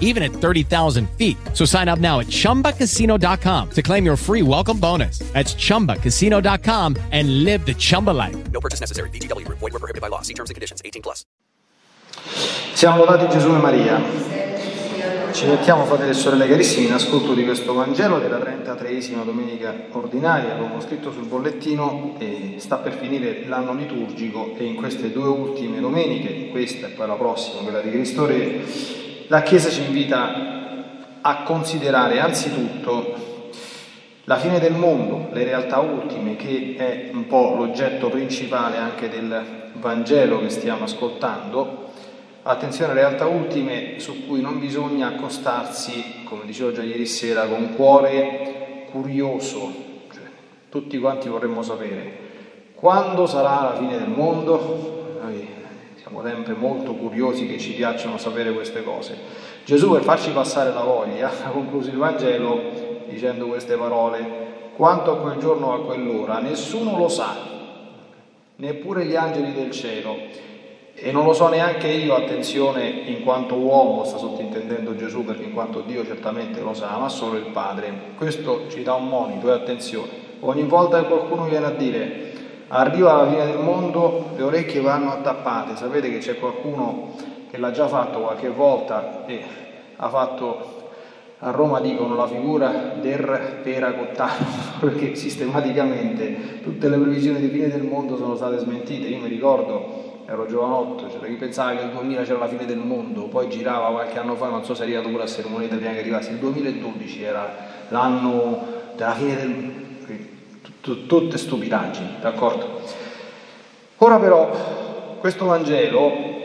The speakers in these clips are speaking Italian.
even at 30,000 feet. So sign up now at ChumbaCasino.com to claim your free welcome bonus. That's ChumbaCasino.com and live the Chumba life. No purchase necessary. BGW. Void were prohibited by law. See terms and conditions. 18 plus. Siamo lodati Gesù e Maria. Ci mettiamo, fratelli e sorelle carissimi, in ascolto di questo Vangelo della 33esima domenica ordinaria, come ho scritto sul bollettino, e sta per finire l'anno liturgico e in queste due ultime domeniche, questa e poi la prossima, quella di Cristo Re, la Chiesa ci invita a considerare anzitutto la fine del mondo, le realtà ultime, che è un po' l'oggetto principale anche del Vangelo che stiamo ascoltando. Attenzione alle realtà ultime su cui non bisogna accostarsi, come dicevo già ieri sera, con cuore curioso. Cioè, tutti quanti vorremmo sapere quando sarà la fine del mondo. Siamo sempre molto curiosi che ci piacciono sapere queste cose. Gesù per farci passare la voglia ha concluso il Vangelo dicendo queste parole, quanto a quel giorno a quell'ora, nessuno lo sa, neppure gli angeli del cielo, e non lo so neanche io, attenzione, in quanto uomo, sta sottintendendo Gesù, perché in quanto Dio certamente lo sa, ma solo il Padre. Questo ci dà un monito e attenzione. Ogni volta che qualcuno viene a dire Arriva la fine del mondo, le orecchie vanno attappate, sapete che c'è qualcuno che l'ha già fatto qualche volta e ha fatto, a Roma dicono, la figura del peracottano, perché sistematicamente tutte le previsioni di fine del mondo sono state smentite. Io mi ricordo, ero giovanotto, c'era chi pensava che nel 2000 c'era la fine del mondo, poi girava qualche anno fa, non so se è arrivato pure a Sermone Italiana che arrivasse, il 2012 era l'anno della fine del mondo tutte stupidaggini, d'accordo? Ora però, questo Vangelo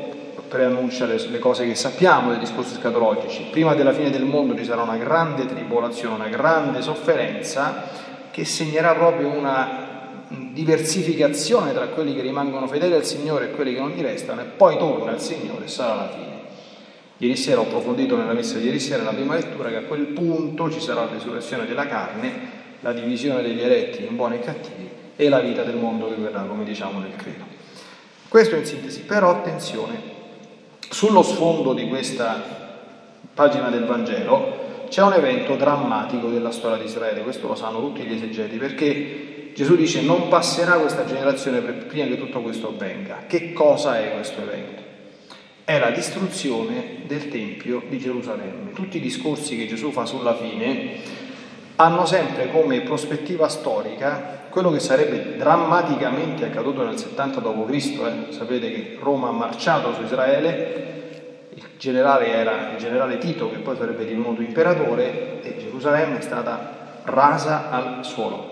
preannuncia le, le cose che sappiamo dei discorsi scatologici. Prima della fine del mondo ci sarà una grande tribolazione, una grande sofferenza che segnerà proprio una diversificazione tra quelli che rimangono fedeli al Signore e quelli che non gli restano e poi torna il Signore e sarà la fine. Ieri sera ho approfondito nella messa di ieri sera, nella prima lettura, che a quel punto ci sarà la risurrezione della carne la divisione degli eletti in buoni e cattivi e la vita del mondo che verrà, come diciamo nel credo. Questo in sintesi, però attenzione, sullo sfondo di questa pagina del Vangelo c'è un evento drammatico della storia di Israele, questo lo sanno tutti gli esegeti, perché Gesù dice non passerà questa generazione prima che tutto questo avvenga. Che cosa è questo evento? È la distruzione del Tempio di Gerusalemme. Tutti i discorsi che Gesù fa sulla fine hanno sempre come prospettiva storica quello che sarebbe drammaticamente accaduto nel 70 d.C. Eh. Sapete che Roma ha marciato su Israele, il generale era il generale Tito che poi sarebbe divenuto imperatore e Gerusalemme è stata rasa al suolo.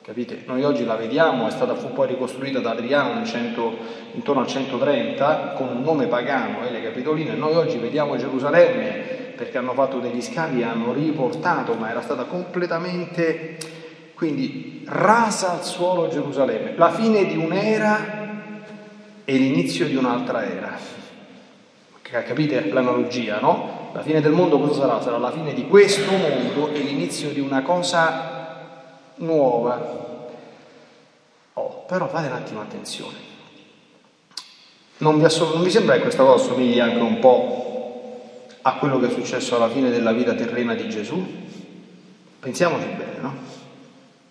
Capite? Noi oggi la vediamo, è stata fu poi ricostruita da Adriano 100, intorno al 130 con un nome pagano, eh, le Capitoline, noi oggi vediamo Gerusalemme perché hanno fatto degli scavi e hanno riportato, ma era stata completamente, quindi rasa al suolo Gerusalemme, la fine di un'era e l'inizio di un'altra era. Capite l'analogia, no? La fine del mondo cosa sarà? Sarà la fine di questo mondo e l'inizio di una cosa nuova. Oh, però fate un attimo attenzione. Non vi, assol- non vi sembra che questa cosa assomigli anche un po' a quello che è successo alla fine della vita terrena di Gesù? Pensiamoci bene, no?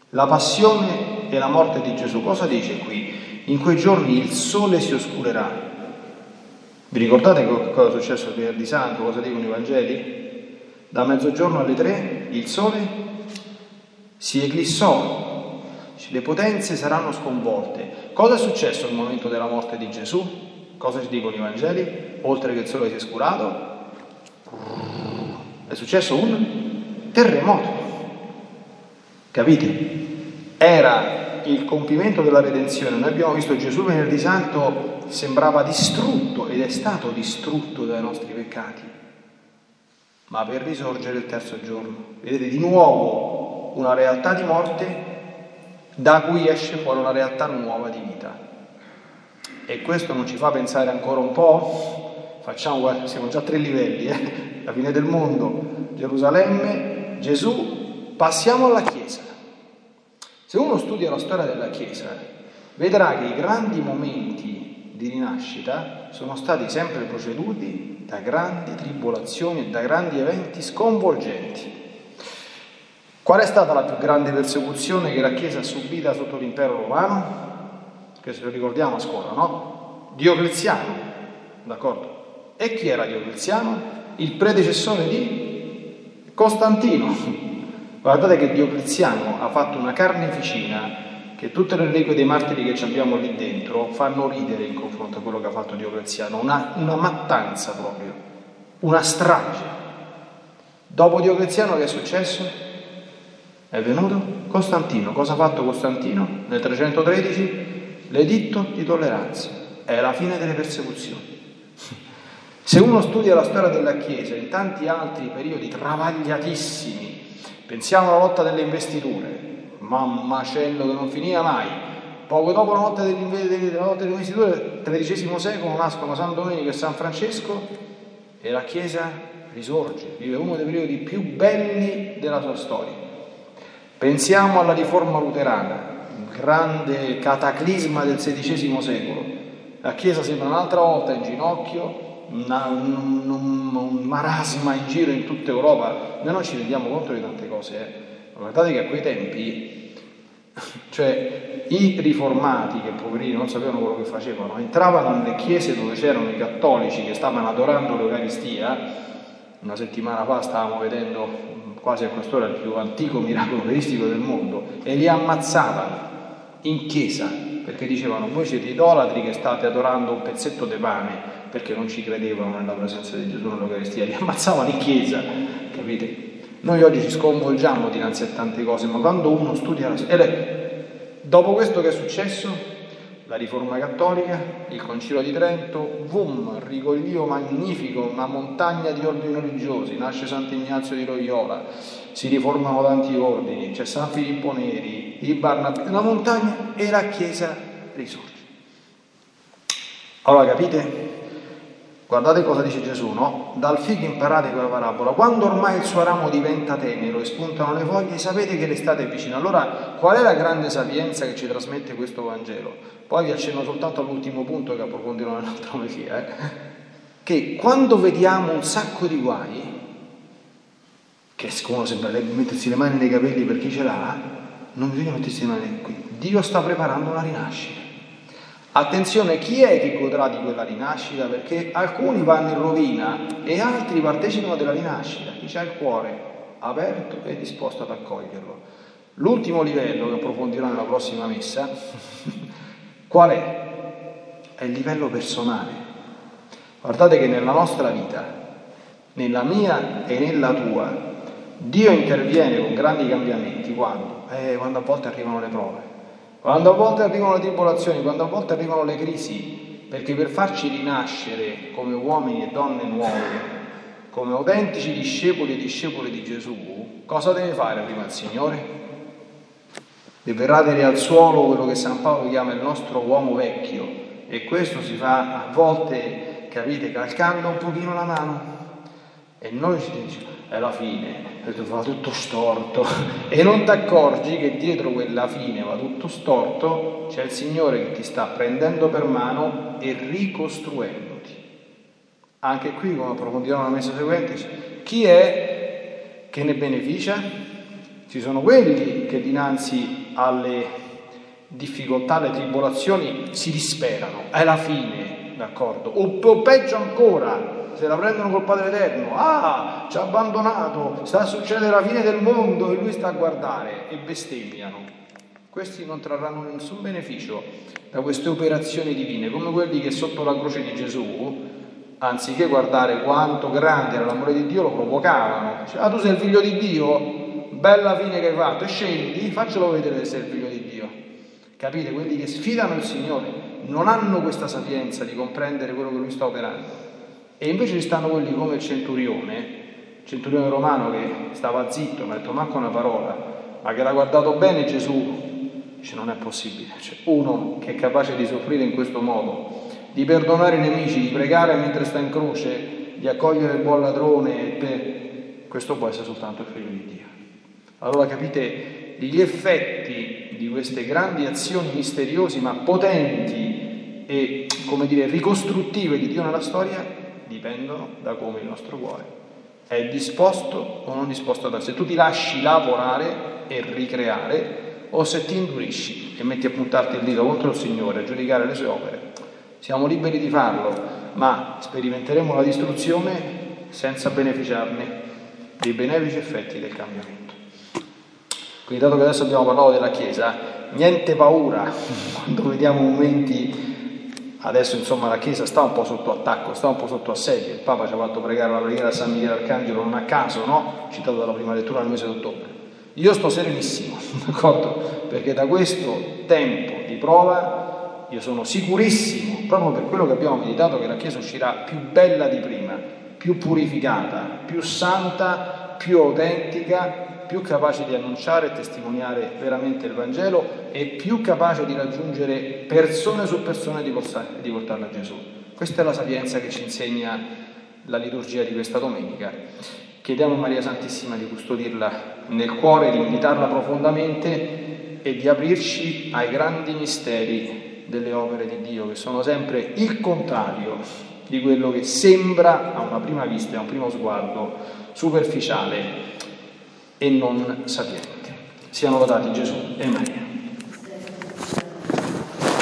La passione e la morte di Gesù, cosa dice qui? In quei giorni il sole si oscurerà. Vi ricordate cosa è successo il venerdì santo? Cosa dicono i Vangeli? Da mezzogiorno alle tre il sole si eclissò. Le potenze saranno sconvolte. Cosa è successo al momento della morte di Gesù? Cosa ci dicono i Vangeli? Oltre che il sole si è scurato, è successo un terremoto. Capite? Era il compimento della redenzione. Noi abbiamo visto Gesù venerdì santo sembrava distrutto ed è stato distrutto dai nostri peccati, ma per risorgere il terzo giorno. Vedete di nuovo una realtà di morte da cui esce fuori una realtà nuova di vita. E questo non ci fa pensare ancora un po'? Facciamo, siamo già a tre livelli, eh? la fine del mondo, Gerusalemme, Gesù, passiamo alla Chiesa. Se uno studia la storia della Chiesa, vedrà che i grandi momenti di rinascita sono stati sempre proceduti da grandi tribolazioni e da grandi eventi sconvolgenti. Qual è stata la più grande persecuzione che la Chiesa ha subita sotto l'impero romano? Se lo ricordiamo a scuola, no? Diocleziano, d'accordo? E chi era Diocleziano? Il predecessore di Costantino. Guardate che Diocleziano ha fatto una carneficina che tutte le reliquie dei martiri che abbiamo lì dentro fanno ridere in confronto a quello che ha fatto Diocleziano, una, una mattanza proprio, una strage. Dopo Diocleziano che è successo? È venuto Costantino. Cosa ha fatto Costantino? Nel 313 l'editto di tolleranza. È la fine delle persecuzioni. Se uno studia la storia della Chiesa in tanti altri periodi travagliatissimi, pensiamo alla lotta delle investiture, ma un macello che non finiva mai. Poco dopo la lotta delle, la lotta delle investiture, XIII secolo, nascono San Domenico e San Francesco e la Chiesa risorge, vive uno dei periodi più belli della sua storia. Pensiamo alla riforma luterana, un grande cataclisma del XVI secolo. La Chiesa sembra un'altra volta in ginocchio, una, un, un, un, marasma in giro in tutta Europa. Noi non ci rendiamo conto di tante cose. Eh. Guardate che a quei tempi, cioè i riformati, che poverini non sapevano quello che facevano, entravano nelle chiese dove c'erano i cattolici che stavano adorando l'Eucaristia. Una settimana fa stavamo vedendo quasi a quest'ora il più antico miracolo veristico del mondo, e li ammazzavano in chiesa perché dicevano voi siete idolatri che state adorando un pezzetto di pane perché non ci credevano nella presenza di Gesù nell'Eucaristia, li ammazzavano in chiesa, capite? Noi oggi ci sconvolgiamo dinanzi a tante cose, ma quando uno studia la storia... Dopo questo che è successo? La Riforma Cattolica, il Concilio di Trento, Vum, rigoglio magnifico, una montagna di ordini religiosi, nasce Sant'Ignazio di Loyola, si riformano tanti ordini, c'è San Filippo Neri, i Barnabé, una montagna e la Chiesa risorge. Allora capite? Guardate cosa dice Gesù, no? Dal figo imparate quella parabola. Quando ormai il suo ramo diventa tenero e spuntano le foglie, sapete che l'estate è vicina. Allora, qual è la grande sapienza che ci trasmette questo Vangelo? Poi vi accenno soltanto all'ultimo punto che approfondirò nell'altra omelia. Eh? Che quando vediamo un sacco di guai, che uno sembra mettersi le mani nei capelli per chi ce l'ha, non bisogna mettersi le mani qui. Dio sta preparando una rinascita. Attenzione, chi è che godrà di quella rinascita? Perché alcuni vanno in rovina e altri partecipano della rinascita. Chi ha il cuore aperto e disposto ad accoglierlo. L'ultimo livello che approfondirò nella prossima messa, qual è? È il livello personale. Guardate che nella nostra vita, nella mia e nella tua, Dio interviene con grandi cambiamenti quando? Eh, quando a volte arrivano le prove quando a volte arrivano le tribolazioni, quando a volte arrivano le crisi, perché per farci rinascere come uomini e donne nuove, come autentici discepoli e discepoli di Gesù, cosa deve fare prima il Signore? Deve radere al suolo quello che San Paolo chiama il nostro uomo vecchio e questo si fa a volte, capite, calcando un pochino la mano e noi ci diciamo è la fine, fa tutto storto e non ti accorgi che dietro quella fine va tutto storto, c'è il Signore che ti sta prendendo per mano e ricostruendoti. Anche qui, come approfondirò nella messa seguente, chi è che ne beneficia? Ci sono quelli che dinanzi alle difficoltà, alle tribolazioni si disperano, è la fine, d'accordo? O peggio ancora, se la prendono col Padre Eterno, ah, ci ha abbandonato, sta a la fine del mondo e lui sta a guardare e bestemmiano. Questi non trarranno nessun beneficio da queste operazioni divine, come quelli che sotto la croce di Gesù, anziché guardare quanto grande era l'amore di Dio, lo provocavano. Dice, ah tu sei il figlio di Dio? Bella fine che hai fatto, e scendi, faccelo vedere che sei il figlio di Dio. Capite? Quelli che sfidano il Signore non hanno questa sapienza di comprendere quello che lui sta operando. E invece ci stanno quelli come il centurione, il centurione romano che stava zitto, non ha detto manco una parola, ma che l'ha guardato bene Gesù, dice non è possibile. Cioè, uno che è capace di soffrire in questo modo, di perdonare i nemici, di pregare mentre sta in croce, di accogliere il buon ladrone, per... questo può essere soltanto il figlio di Dio. Allora capite gli effetti di queste grandi azioni misteriosi ma potenti e, come dire, ricostruttive di Dio nella storia dipendono da come il nostro cuore è disposto o non disposto a Se tu ti lasci lavorare e ricreare, o se ti indurisci e metti a puntarti il dito contro il Signore, a giudicare le sue opere. Siamo liberi di farlo, ma sperimenteremo la distruzione senza beneficiarne dei benefici effetti del cambiamento. Quindi dato che adesso abbiamo parlato della Chiesa, niente paura quando vediamo momenti, adesso insomma la Chiesa sta un po' sotto attacco, sta un po' sotto assedio, il Papa ci ha fatto pregare la preghiera a San Michele Arcangelo non a caso, no? citato dalla prima lettura nel mese d'ottobre. Io sto serenissimo, d'accordo? Perché da questo tempo di prova io sono sicurissimo, proprio per quello che abbiamo meditato, che la Chiesa uscirà più bella di prima, più purificata, più santa, più autentica, più capace di annunciare e testimoniare veramente il Vangelo e più capace di raggiungere persone su persone e di, portarle a Gesù. Questa è la sapienza che ci insegna la liturgia di questa domenica. Chiediamo a Maria Santissima di custodirla nel cuore, di meditarla profondamente e di aprirci ai grandi misteri delle opere di Dio, che sono sempre il contrario di quello che sembra a una prima vista, a un primo sguardo, superficiale e non sapiente. Siano lodati Gesù e Maria.